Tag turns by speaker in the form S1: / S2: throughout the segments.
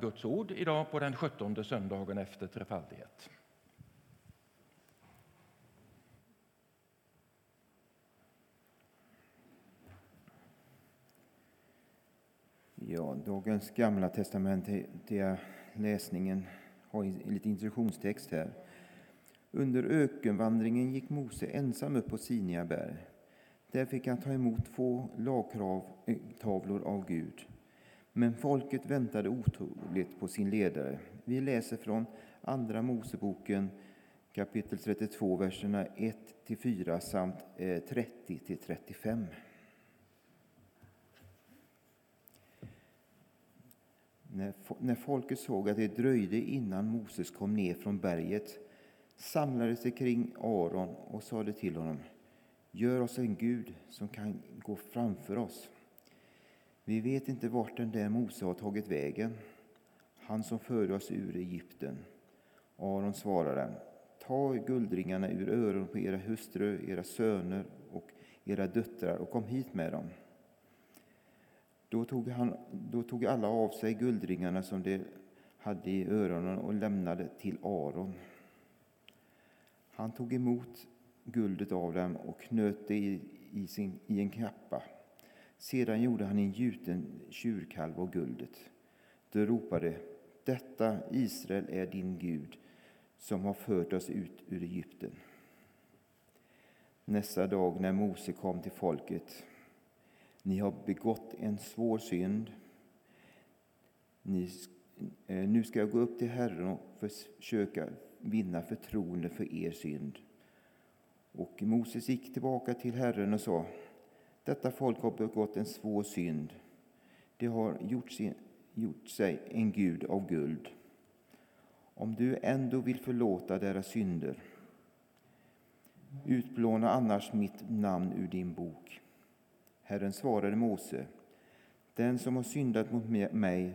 S1: Guds ord idag på den sjuttonde söndagen efter trefaldighet.
S2: Ja, dagens gamla testamentliga läsningen har lite introduktionstext här. Under ökenvandringen gick Mose ensam upp på Sinia berg. Där fick han ta emot två lagtavlor eh, av Gud. Men folket väntade otåligt på sin ledare. Vi läser från Andra Moseboken kapitel 32, verserna 1-4 samt eh, 30-35. När folket såg att det dröjde innan Moses kom ner från berget samlade sig kring Aron och sade till honom Gör oss en Gud som kan gå framför oss. Vi vet inte vart den där Mose har tagit vägen, han som förde oss ur Egypten. Aron svarade Ta guldringarna ur öronen på era hustrur, era söner och era döttrar och kom hit med dem. Då tog, han, då tog alla av sig guldringarna som de hade i öronen och lämnade till Aron. Han tog emot guldet av dem och knöt det i, i, sin, i en kappa. Sedan gjorde han en gjuten tjurkalv av guldet. De ropade Detta Israel är din Gud som har fört oss ut ur Egypten. Nästa dag när Mose kom till folket ni har begått en svår synd. Ni, eh, nu ska jag gå upp till Herren och försöka vinna förtroende för er synd. Och Moses gick tillbaka till Herren och sa detta folk har begått en svår synd. De har gjort, sin, gjort sig en gud av guld. Om du ändå vill förlåta deras synder utplåna annars mitt namn ur din bok. Herren svarade Mose, den som har syndat mot mig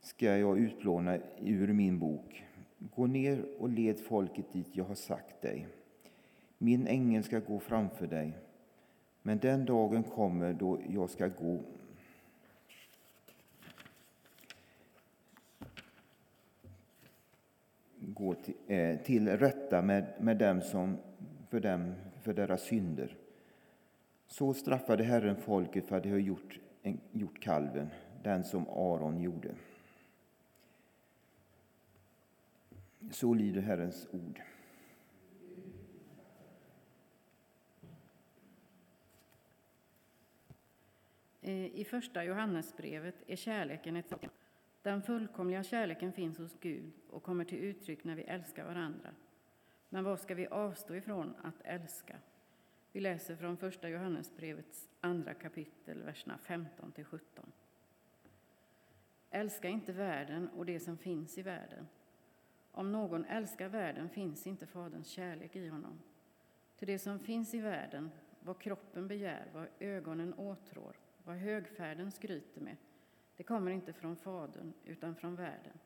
S2: ska jag utplåna ur min bok. Gå ner och led folket dit jag har sagt dig. Min ängel ska gå framför dig, men den dagen kommer då jag ska gå gå till, eh, till rätta med, med dem som, för, dem, för deras synder. Så straffade Herren folket för att de har gjort, gjort kalven, den som Aron gjorde. Så lyder Herrens ord.
S3: I första Johannesbrevet är kärleken ett Den fullkomliga kärleken finns hos Gud och kommer till uttryck när vi älskar varandra. Men vad ska vi avstå ifrån att älska? Vi läser från Första Johannesbrevets andra kapitel, verserna 15 till 17. Älska inte världen och det som finns i världen. Om någon älskar världen finns inte Faderns kärlek i honom. Till det som finns i världen, vad kroppen begär, vad ögonen åtrår, vad högfärden skryter med, det kommer inte från Fadern utan från världen.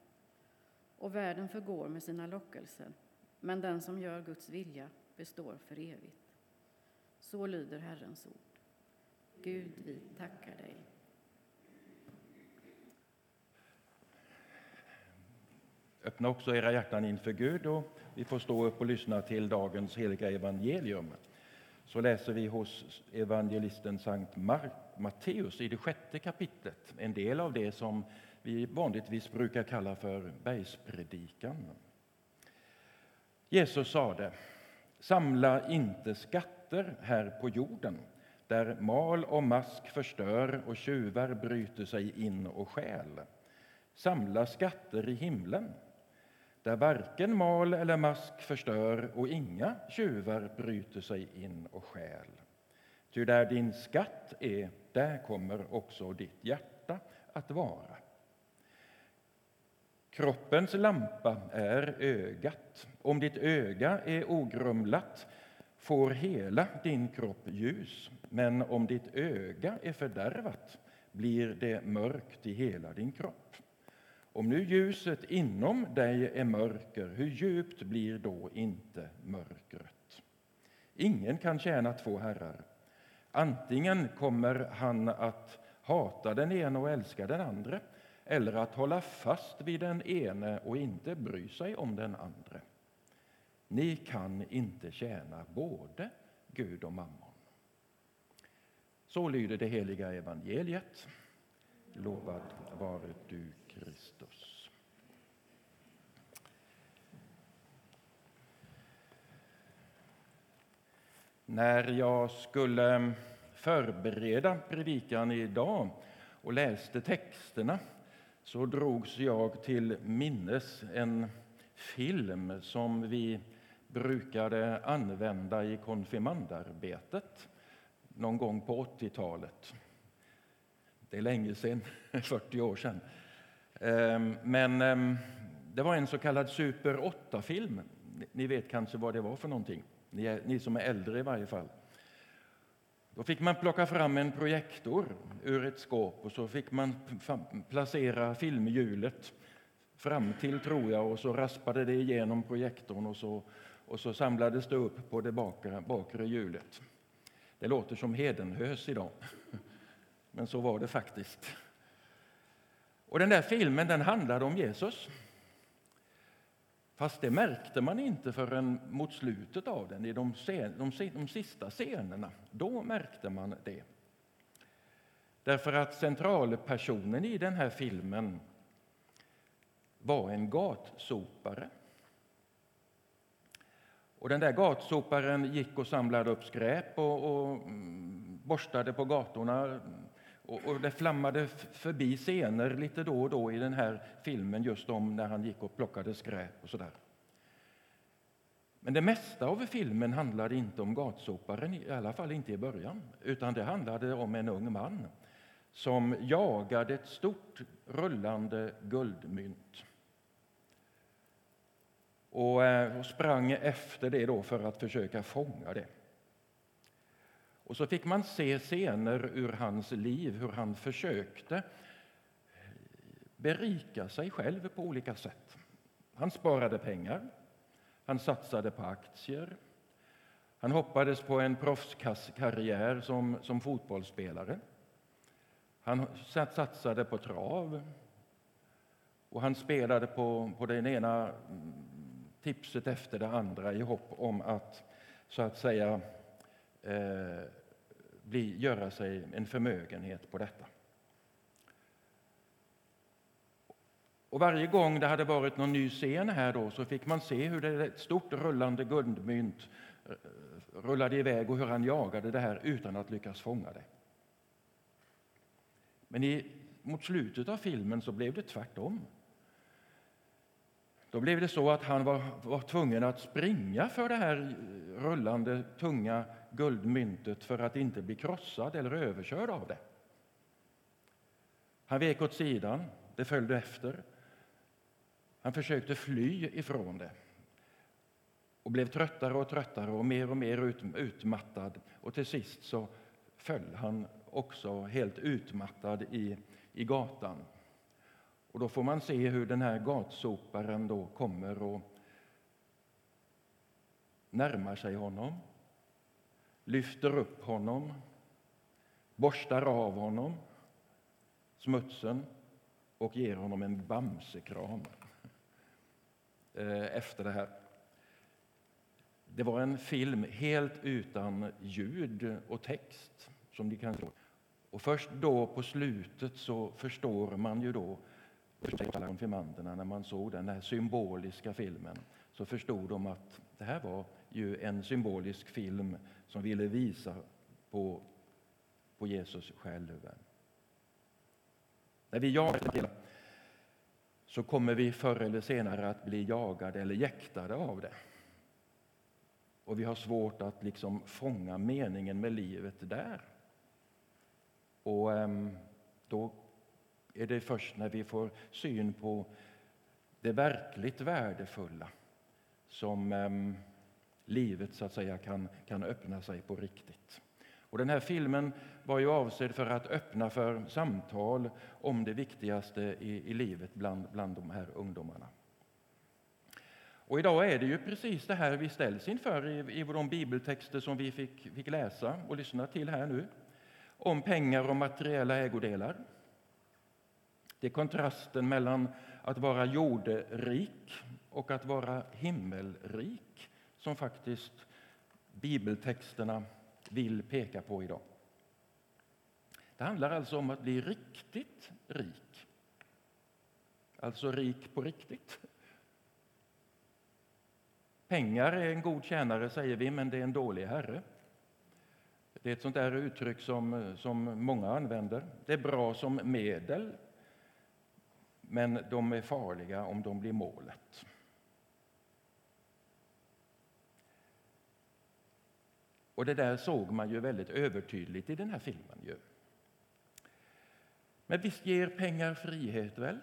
S3: Och världen förgår med sina lockelser, men den som gör Guds vilja består för evigt. Så lyder Herrens ord. Gud, vi tackar dig.
S1: Öppna också era hjärtan inför Gud och vi får stå upp och lyssna till dagens heliga evangelium. Så läser vi hos evangelisten Sankt Matteus i det sjätte kapitlet en del av det som vi vanligtvis brukar kalla för bergspredikan. Jesus sade Samla inte skatter här på jorden där mal och mask förstör och tjuvar bryter sig in och stjäl. Samla skatter i himlen där varken mal eller mask förstör och inga tjuvar bryter sig in och stjäl. Ty där din skatt är, där kommer också ditt hjärta att vara. Kroppens lampa är ögat. Om ditt öga är ogrumlat får hela din kropp ljus, men om ditt öga är fördärvat blir det mörkt i hela din kropp. Om nu ljuset inom dig är mörker, hur djupt blir då inte mörkret? Ingen kan tjäna två herrar. Antingen kommer han att hata den ene och älska den andra eller att hålla fast vid den ene och inte bry sig om den andra. Ni kan inte tjäna både Gud och mammon. Så lyder det heliga evangeliet. Lovad vare du, Kristus. När jag skulle förbereda predikan idag och läste texterna så drogs jag till minnes en film som vi brukade använda i konfirmandarbetet någon gång på 80-talet. Det är länge sedan, 40 år sedan. Ehm, men ehm, det var en så kallad Super 8-film. Ni vet kanske vad det var för någonting, ni, är, ni som är äldre i varje fall. Då fick man plocka fram en projektor ur ett skåp och så fick man placera filmhjulet fram till, tror jag, och så raspade det igenom projektorn och så, och så samlades det upp på det bakre, bakre hjulet. Det låter som hedenhös idag, men så var det faktiskt. Och Den där filmen den handlade om Jesus. Fast det märkte man inte förrän mot slutet av den, i de, de, de sista scenerna. Då märkte man det. Därför att centralpersonen i den här filmen var en gatsopare. Och den där gatsoparen gick och samlade upp skräp och, och mm, borstade på gatorna. Och, och, det flammade förbi scener lite då och då i den här filmen just om när han gick och plockade skräp och sådär. Men det mesta av filmen handlade inte om gatsoparen, i alla fall inte i början, utan det handlade om en ung man som jagade ett stort rullande guldmynt och, eh, och sprang efter det då för att försöka fånga det. Och så fick man se scener ur hans liv, hur han försökte berika sig själv på olika sätt. Han sparade pengar, han satsade på aktier, han hoppades på en proffskarriär som, som fotbollsspelare. Han satsade på trav och han spelade på, på det ena tipset efter det andra i hopp om att så att säga eh, bli, göra sig en förmögenhet på detta. Och varje gång det hade varit någon ny scen här då så fick man se hur det ett stort rullande guldmynt eh, rullade iväg och hur han jagade det här utan att lyckas fånga det. Men i, mot slutet av filmen så blev det tvärtom. Då blev det så att han var, var tvungen att springa för det här eh, rullande, tunga guldmyntet för att inte bli krossad eller överkörd av det. Han vek åt sidan, det följde efter. Han försökte fly ifrån det och blev tröttare och tröttare och mer och mer ut, utmattad. Och till sist så föll han också helt utmattad i, i gatan. Och då får man se hur den här gatsoparen då kommer och närmar sig honom, lyfter upp honom, borstar av honom smutsen och ger honom en bamsekram eh, efter det här. Det var en film helt utan ljud och text, som ni kan se. Och först då på slutet så förstår man ju då alla konfirmanderna, när man såg den här symboliska filmen, så förstod de att det här var ju en symbolisk film som ville visa på, på Jesus själv. När vi jagar så kommer vi förr eller senare att bli jagade eller jäktade av det. Och vi har svårt att liksom fånga meningen med livet där. Och ehm, då är det först när vi får syn på det verkligt värdefulla som ehm, livet så att säga kan, kan öppna sig på riktigt. Och den här filmen var ju avsedd för att öppna för samtal om det viktigaste i, i livet bland, bland de här ungdomarna. Och idag är det ju precis det här vi ställs inför i, i de bibeltexter som vi fick, fick läsa och lyssna till här nu. Om pengar och materiella ägodelar Det är kontrasten mellan att vara jorderik och att vara himmelrik som faktiskt bibeltexterna vill peka på idag. Det handlar alltså om att bli riktigt rik. Alltså rik på riktigt. Pengar är en god tjänare, säger vi, men det är en dålig herre. Det är ett sånt där uttryck som, som många använder. Det är bra som medel, men de är farliga om de blir målet. Och det där såg man ju väldigt övertydligt i den här filmen. Ju. Men visst ger pengar frihet, väl?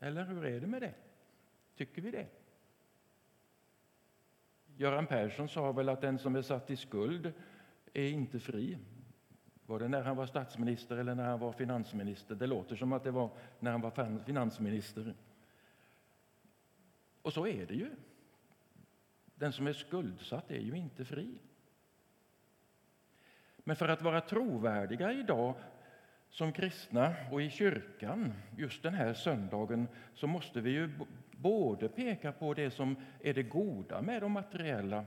S1: Eller hur är det med det? Tycker vi det? Göran Persson sa väl att den som är satt i skuld är inte fri. Var det när han var statsminister eller när han var finansminister? Det låter som att det var när han var finansminister. Och så är det ju. Den som är skuldsatt är ju inte fri. Men för att vara trovärdiga idag som kristna och i kyrkan just den här söndagen så måste vi ju både peka på det som är det goda med de materiella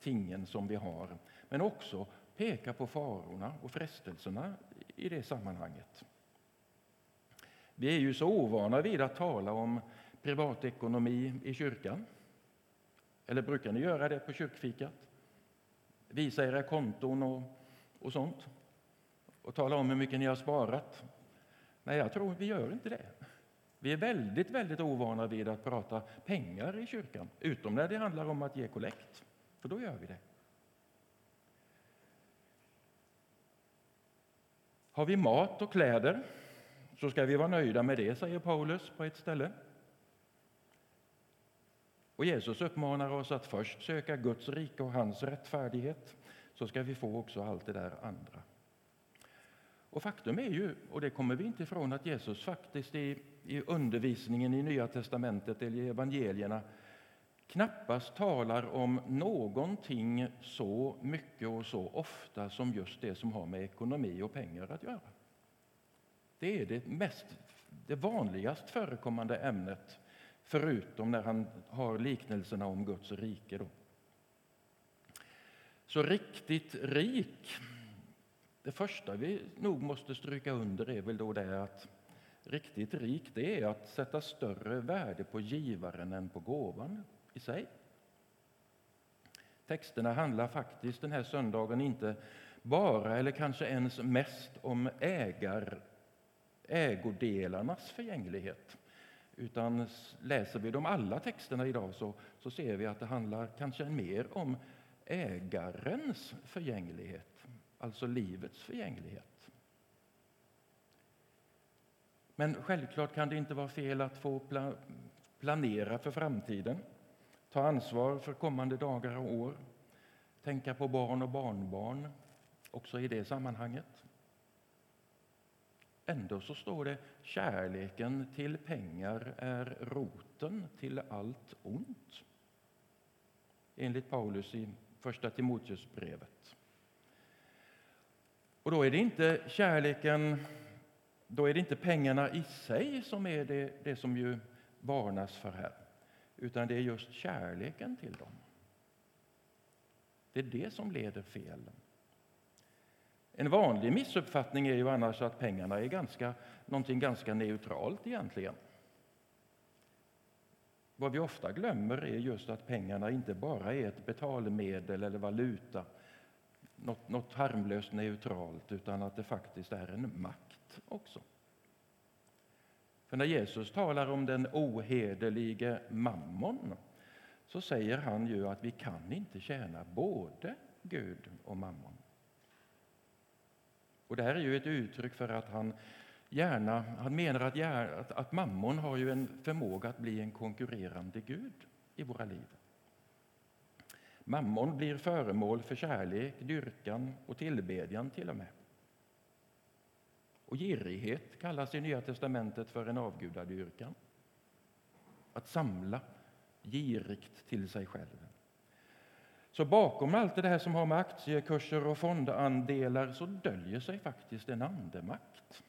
S1: tingen som vi har men också peka på farorna och frestelserna i det sammanhanget. Vi är ju så ovana vid att tala om privatekonomi i kyrkan. Eller brukar ni göra det på kyrkfikat? Visa era konton och, och sånt och tala om hur mycket ni har sparat. Nej, jag tror vi gör inte det. Vi är väldigt, väldigt ovana vid att prata pengar i kyrkan, utom när det handlar om att ge kollekt, för då gör vi det. Har vi mat och kläder så ska vi vara nöjda med det, säger Paulus på ett ställe. Och Jesus uppmanar oss att först söka Guds rike och hans rättfärdighet, så ska vi få också allt det där andra. Och faktum är ju, och det kommer vi inte ifrån, att Jesus faktiskt i, i undervisningen i Nya testamentet eller i evangelierna knappast talar om någonting så mycket och så ofta som just det som har med ekonomi och pengar att göra. Det är det mest, det vanligast förekommande ämnet förutom när han har liknelserna om Guds rike. Då. Så riktigt rik det första vi nog måste stryka under är väl då det att riktigt rik det är att sätta större värde på givaren än på gåvan i sig. Texterna handlar faktiskt den här söndagen inte bara eller kanske ens mest om ägar, ägodelarnas förgänglighet. Utan läser vi de alla texterna idag så, så ser vi att det handlar kanske mer om ägarens förgänglighet alltså livets förgänglighet. Men självklart kan det inte vara fel att få planera för framtiden, ta ansvar för kommande dagar och år, tänka på barn och barnbarn också i det sammanhanget. Ändå så står det kärleken till pengar är roten till allt ont. Enligt Paulus i Första Timoteusbrevet. Och då är det inte kärleken, då är det inte pengarna i sig som är det, det som ju varnas för här, utan det är just kärleken till dem. Det är det som leder fel. En vanlig missuppfattning är ju annars att pengarna är ganska, någonting ganska neutralt egentligen. Vad vi ofta glömmer är just att pengarna inte bara är ett betalmedel eller valuta något, något harmlöst neutralt, utan att det faktiskt är en makt också. För när Jesus talar om den ohederlige mammon så säger han ju att vi kan inte tjäna både Gud och mammon. Och det här är ju ett uttryck för att han gärna, han menar att, att, att mammon har ju en förmåga att bli en konkurrerande Gud i våra liv. Mammon blir föremål för kärlek, dyrkan och tillbedjan till och med. Och girighet kallas i Nya testamentet för en avgudadyrkan. Att samla girigt till sig själv. Så bakom allt det här som har med aktiekurser och fondandelar så döljer sig faktiskt en andemakt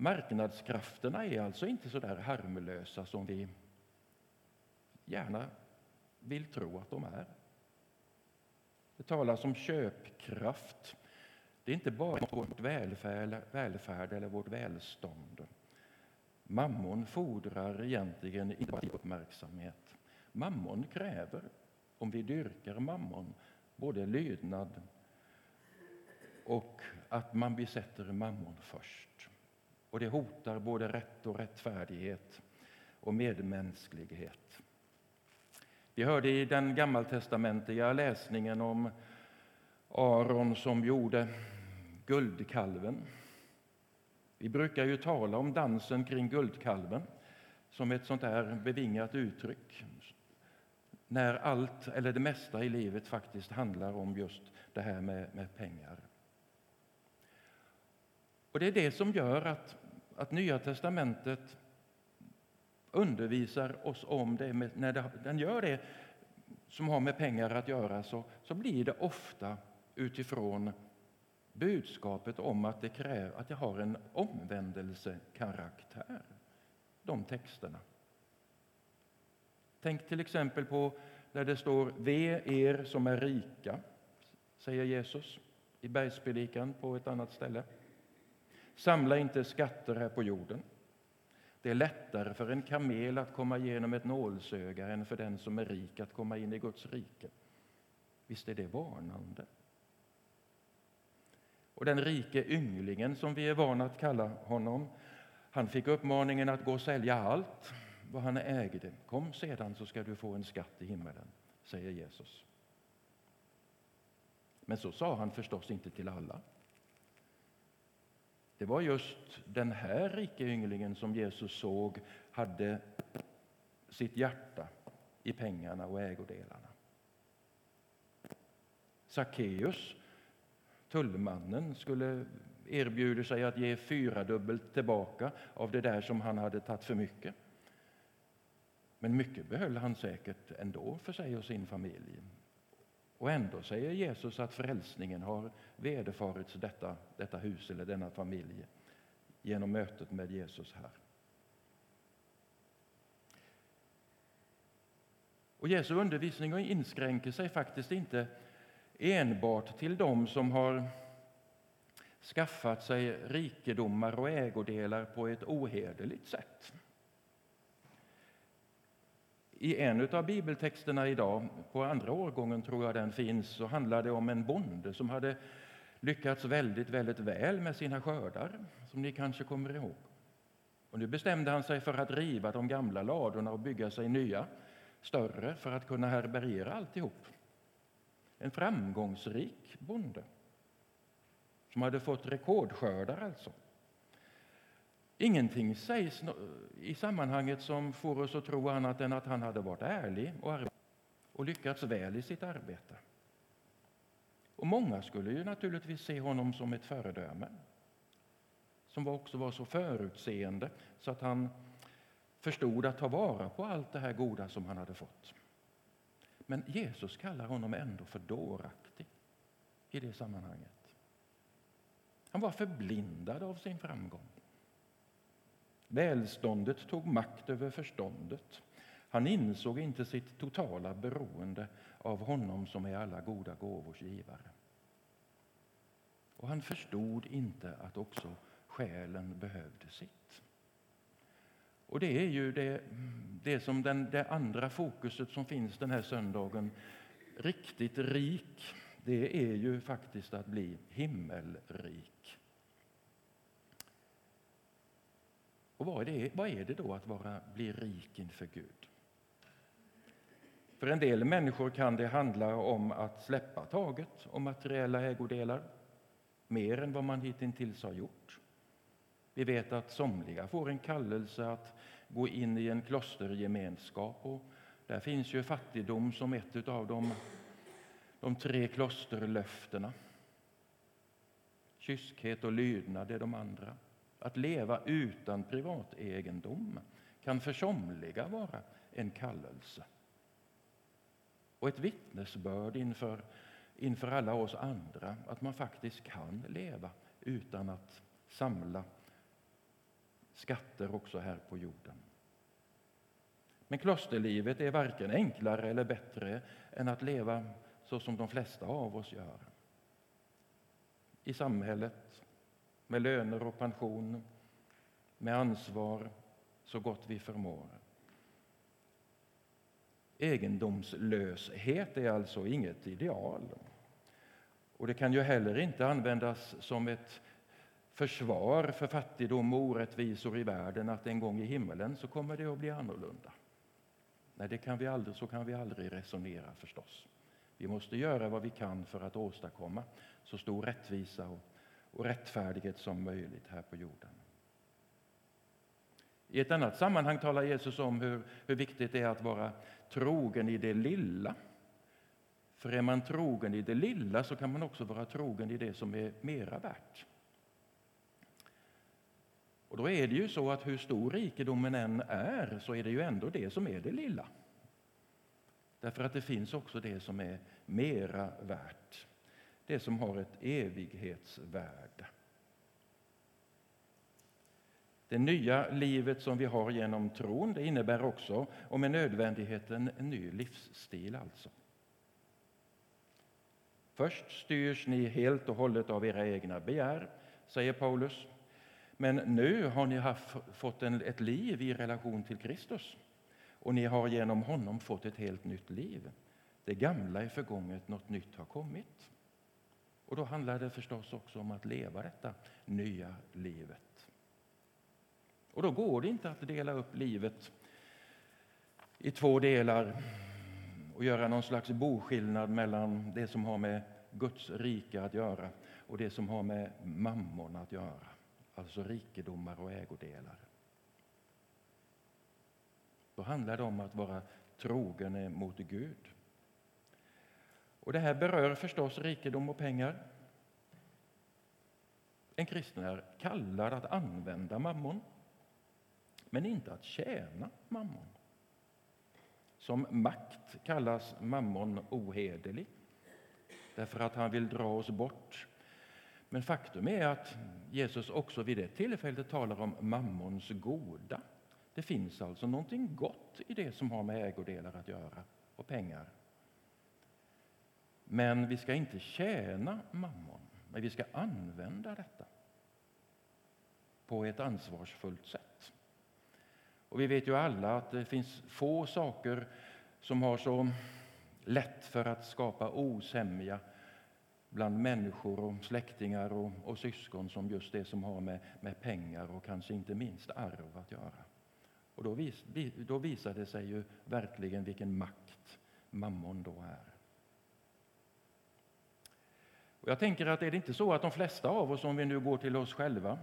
S1: marknadskrafterna är alltså inte så där harmlösa som vi gärna vill tro att de är. Det talas om köpkraft. Det är inte bara vårt välfärd, välfärd eller vårt välstånd. Mammon fordrar egentligen inte bara uppmärksamhet. Mammon kräver, om vi dyrkar mammon, både lydnad och att man besätter mammon först. Och det hotar både rätt och rättfärdighet och medmänsklighet. Vi hörde i den gammaltestamentliga läsningen om Aron som gjorde guldkalven. Vi brukar ju tala om dansen kring guldkalven som ett sånt där bevingat uttryck när allt, eller det mesta i livet faktiskt handlar om just det här med, med pengar. Och Det är det som gör att, att Nya testamentet undervisar oss om det. När det, den gör det som har med pengar att göra så, så blir det ofta utifrån budskapet om att det, kräver, att det har en omvändelsekaraktär, de texterna. Tänk till exempel på när det står Ve er som är rika, säger Jesus i bergspredikan på ett annat ställe. Samla inte skatter här på jorden. Det är lättare för en kamel att komma igenom ett nålsöga än för den som är rik att komma in i Guds rike. Visst är det varnande? Och den rike ynglingen, som vi är vana att kalla honom, han fick uppmaningen att gå och sälja allt vad han ägde. Kom sedan så ska du få en skatt i himmelen, säger Jesus. Men så sa han förstås inte till alla. Det var just den här rike ynglingen som Jesus såg hade sitt hjärta i pengarna och ägodelarna. Sackeus, tullmannen, skulle erbjuda sig att ge fyradubbelt tillbaka av det där som han hade tagit för mycket. Men mycket behöll han säkert ändå för sig och sin familj. Och ändå säger Jesus att frälsningen har vederfarits detta, detta hus eller denna familj genom mötet med Jesus här. Och Jesu undervisning inskränker sig faktiskt inte enbart till dem som har skaffat sig rikedomar och ägodelar på ett ohederligt sätt. I en av bibeltexterna idag, på andra årgången tror jag den finns, så handlar det om en bonde som hade lyckats väldigt, väldigt väl med sina skördar, som ni kanske kommer ihåg. Och nu bestämde han sig för att riva de gamla ladorna och bygga sig nya, större, för att kunna härbärgera alltihop. En framgångsrik bonde som hade fått rekordskördar alltså. Ingenting sägs i sammanhanget som får oss att tro annat än att han hade varit ärlig och, och lyckats väl i sitt arbete. Och många skulle ju naturligtvis se honom som ett föredöme som också var så förutseende så att han förstod att ta vara på allt det här goda som han hade fått. Men Jesus kallar honom ändå för dåraktig i det sammanhanget. Han var förblindad av sin framgång. Välståndet tog makt över förståndet. Han insåg inte sitt totala beroende av honom som är alla goda gåvors givare. Och han förstod inte att också själen behövde sitt. Och det är ju det, det som den, det andra fokuset som finns den här söndagen. Riktigt rik, det är ju faktiskt att bli himmelrik. Och vad är, det, vad är det då att vara, bli rik inför Gud? För en del människor kan det handla om att släppa taget om materiella ägodelar mer än vad man hittills har gjort. Vi vet att somliga får en kallelse att gå in i en klostergemenskap. Och där finns ju fattigdom som ett av de, de tre klosterlöftena. Kyskhet och lydnad är de andra. Att leva utan privategendom kan för somliga vara en kallelse och ett vittnesbörd inför, inför alla oss andra att man faktiskt kan leva utan att samla skatter också här på jorden. Men klosterlivet är varken enklare eller bättre än att leva så som de flesta av oss gör. I samhället, med löner och pension, med ansvar så gott vi förmår. Egendomslöshet är alltså inget ideal. Och det kan ju heller inte användas som ett försvar för fattigdom och orättvisor i världen att en gång i himmelen så kommer det att bli annorlunda. Nej, det kan vi aldrig, så kan vi aldrig resonera förstås. Vi måste göra vad vi kan för att åstadkomma så stor rättvisa och, och rättfärdighet som möjligt här på jorden. I ett annat sammanhang talar Jesus om hur, hur viktigt det är att vara trogen i det lilla. För är man trogen i det lilla så kan man också vara trogen i det som är mera värt. Och då är det ju så att hur stor rikedomen än är så är det ju ändå det som är det lilla. Därför att det finns också det som är mera värt. Det som har ett evighetsvärde. Det nya livet som vi har genom tron det innebär också, och med nödvändighet, en ny livsstil. alltså. Först styrs ni helt och hållet av era egna begär, säger Paulus. Men nu har ni haft, fått en, ett liv i relation till Kristus och ni har genom honom fått ett helt nytt liv. Det gamla är förgånget, något nytt har kommit. Och då handlar det förstås också om att leva detta nya livet. Och då går det inte att dela upp livet i två delar och göra någon slags boskillnad mellan det som har med Guds rike att göra och det som har med mammon att göra, alltså rikedomar och ägodelar. Då handlar det om att vara trogen mot Gud. Och Det här berör förstås rikedom och pengar. En kristen är kallad att använda mammon, men inte att tjäna mammon. Som makt kallas mammon ohederlig därför att han vill dra oss bort. Men faktum är att Jesus också vid det tillfället talar om mammons goda. Det finns alltså någonting gott i det som har med ägodelar att göra och pengar. Men vi ska inte tjäna mammon, men vi ska använda detta på ett ansvarsfullt sätt. Och vi vet ju alla att det finns få saker som har så lätt för att skapa osämja bland människor och släktingar och, och syskon som just det som har med, med pengar och kanske inte minst arv att göra. Och då, vis, då visar det sig ju verkligen vilken makt mammon då är. Och jag tänker att är det inte så att de flesta av oss, om vi nu går till oss själva,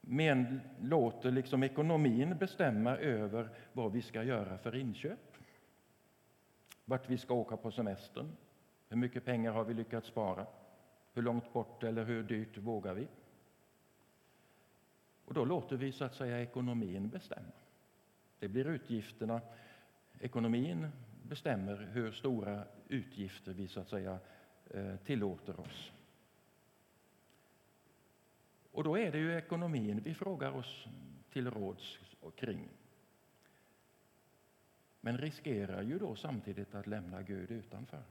S1: men låter liksom ekonomin bestämma över vad vi ska göra för inköp? Vart vi ska åka på semestern? Hur mycket pengar har vi lyckats spara? Hur långt bort eller hur dyrt vågar vi? Och då låter vi så att säga ekonomin bestämma. Det blir utgifterna. Ekonomin bestämmer hur stora utgifter vi så att säga Eh, tillåter oss. Och då är det ju ekonomin vi frågar oss till råds kring. Men riskerar ju då samtidigt att lämna Gud utanför.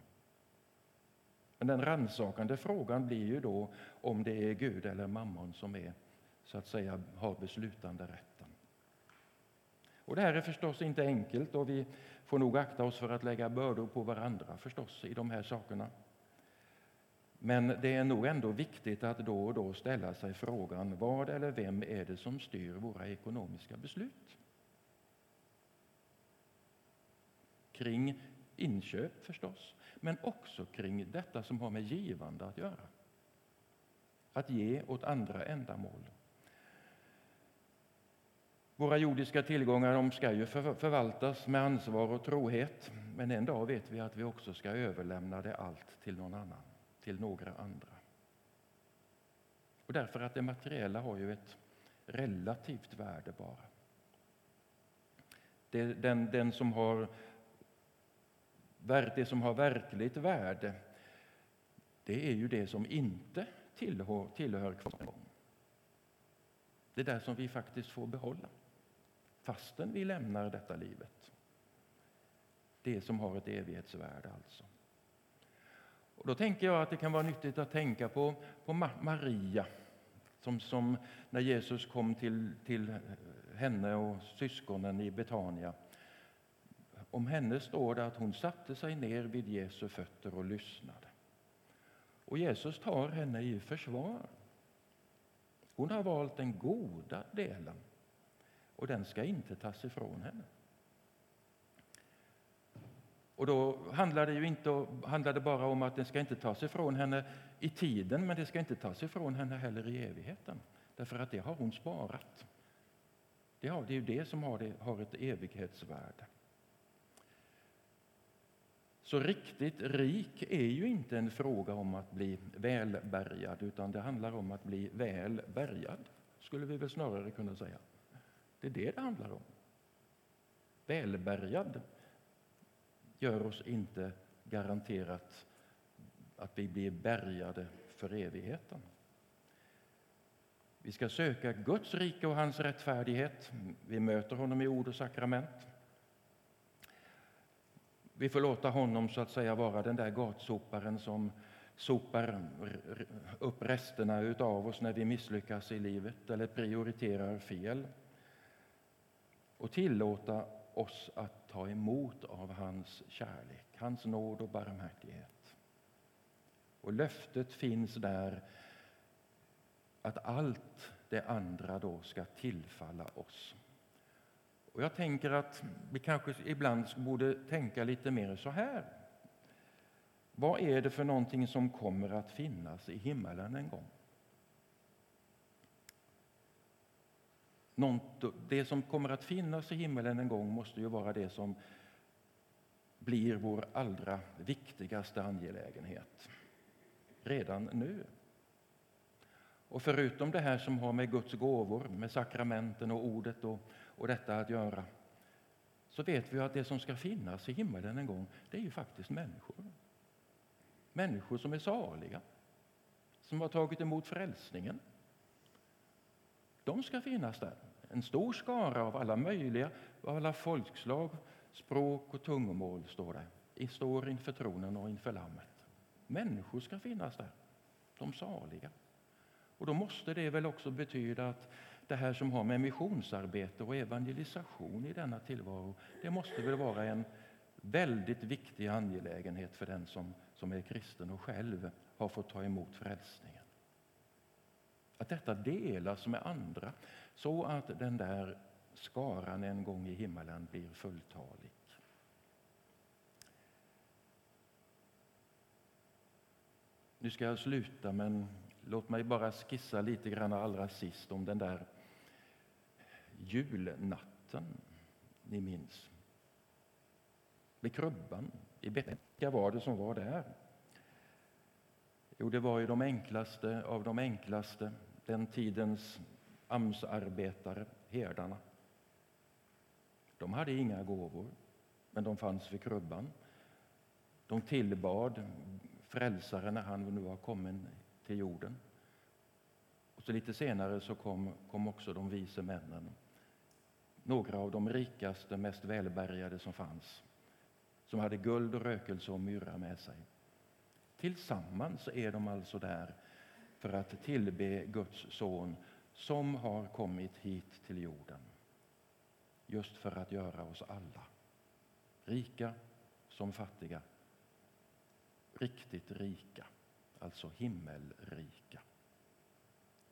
S1: Men den rannsakande frågan blir ju då om det är Gud eller mammon som är så att säga har beslutande rätten. Och det här är förstås inte enkelt och vi får nog akta oss för att lägga bördor på varandra förstås i de här sakerna. Men det är nog ändå viktigt att då och då ställa sig frågan vad eller vem är det som styr våra ekonomiska beslut? Kring inköp förstås, men också kring detta som har med givande att göra. Att ge åt andra ändamål. Våra jordiska tillgångar de ska ju förvaltas med ansvar och trohet, men en dag vet vi att vi också ska överlämna det allt till någon annan, till några andra. Och därför att det materiella har ju ett relativt värde bara. Det, den, den som har, det som har verkligt värde, det är ju det som inte tillhör, tillhör kvar. Det där som vi faktiskt får behålla fastän vi lämnar detta livet. Det som har ett evighetsvärde alltså. Och då tänker jag att det kan vara nyttigt att tänka på, på Maria som, som när Jesus kom till, till henne och syskonen i Betania. Om henne står det att hon satte sig ner vid Jesu fötter och lyssnade. Och Jesus tar henne i försvar. Hon har valt den goda delen och den ska inte tas ifrån henne. Och då handlar det ju inte handlar det bara om att den ska inte tas ifrån henne i tiden, men det ska inte tas ifrån henne heller i evigheten. Därför att det har hon sparat. Det, har, det är ju det som har, det, har ett evighetsvärde. Så riktigt rik är ju inte en fråga om att bli välbärgad, utan det handlar om att bli väl bärgad, skulle vi väl snarare kunna säga. Det är det det handlar om. Välbärgad gör oss inte garanterat att vi blir bärgade för evigheten. Vi ska söka Guds rike och hans rättfärdighet. Vi möter honom i ord och sakrament. Vi får låta honom så att säga vara den där gatsoparen som sopar upp resterna av oss när vi misslyckas i livet eller prioriterar fel. Och tillåta oss att ta emot av hans kärlek, hans nåd och barmhärtighet. Och löftet finns där att allt det andra då ska tillfalla oss. Och jag tänker att vi kanske ibland borde tänka lite mer så här. Vad är det för någonting som kommer att finnas i himmelen en gång? Det som kommer att finnas i himmelen en gång måste ju vara det som blir vår allra viktigaste angelägenhet redan nu. Och förutom det här som har med Guds gåvor, med sakramenten och ordet och, och detta att göra så vet vi att det som ska finnas i himmelen en gång, det är ju faktiskt människor. Människor som är saliga, som har tagit emot frälsningen. De ska finnas där. En stor skara av alla möjliga, av alla folkslag, språk och tungomål, står det. Står inför tronen och inför Lammet. Människor ska finnas där, de saliga. Och då måste det väl också betyda att det här som har med missionsarbete och evangelisation i denna tillvaro, det måste väl vara en väldigt viktig angelägenhet för den som, som är kristen och själv har fått ta emot frälsningen. Att detta delas med andra så att den där skaran en gång i himmelen blir fulltalig. Nu ska jag sluta, men låt mig bara skissa lite grann allra sist om den där julnatten, ni minns. Vid krubban i Betlehem. Vilka var det som var där? Jo, det var ju de enklaste av de enklaste, den tidens AMS-arbetare, herdarna. De hade inga gåvor, men de fanns vid krubban. De tillbad frälsaren när han nu var kommen till jorden. Och så lite senare så kom, kom också de vise männen. Några av de rikaste, mest välbärgade som fanns. Som hade guld, och rökelse och myrra med sig. Tillsammans är de alltså där för att tillbe Guds son som har kommit hit till jorden. Just för att göra oss alla, rika som fattiga, riktigt rika, alltså himmelrika.